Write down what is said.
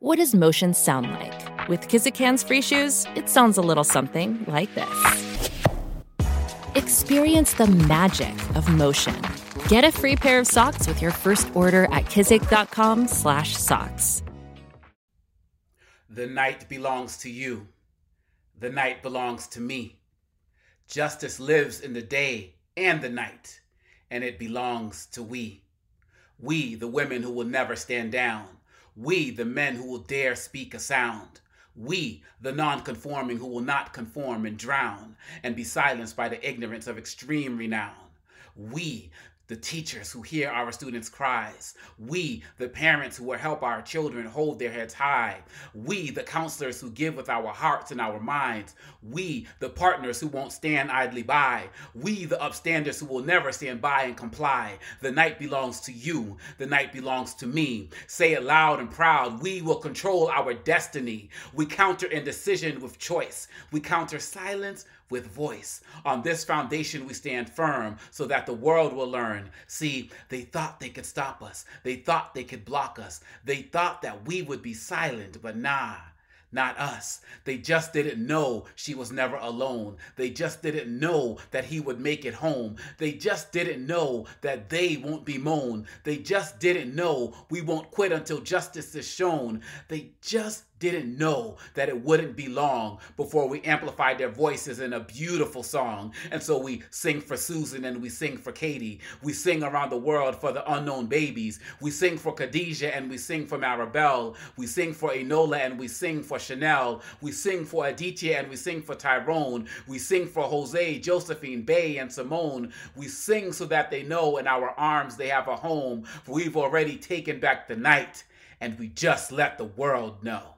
What does motion sound like? With Kizik hands free shoes, it sounds a little something like this. Experience the magic of motion. Get a free pair of socks with your first order at kizik.com/socks. The night belongs to you. The night belongs to me. Justice lives in the day and the night, and it belongs to we. We, the women who will never stand down. We, the men who will dare speak a sound. We, the non-conforming who will not conform and drown and be silenced by the ignorance of extreme renown. We, the teachers who hear our students' cries. We, the parents who will help our children hold their heads high. We, the counselors who give with our hearts and our minds. We, the partners who won't stand idly by. We, the upstanders who will never stand by and comply. The night belongs to you. The night belongs to me. Say it loud and proud. We will control our destiny. We counter indecision with choice. We counter silence with voice. On this foundation we stand firm so that the world will learn. See, they thought they could stop us. They thought they could block us. They thought that we would be silent, but nah not us. They just didn't know she was never alone. They just didn't know that he would make it home. They just didn't know that they won't be moaned. They just didn't know we won't quit until justice is shown. They just didn't know that it wouldn't be long before we amplified their voices in a beautiful song. And so we sing for Susan and we sing for Katie. We sing around the world for the unknown babies. We sing for Khadijah and we sing for Maribel. We sing for Enola and we sing for Chanel. We sing for Aditya and we sing for Tyrone. We sing for Jose, Josephine, Bay, and Simone. We sing so that they know in our arms they have a home. We've already taken back the night and we just let the world know.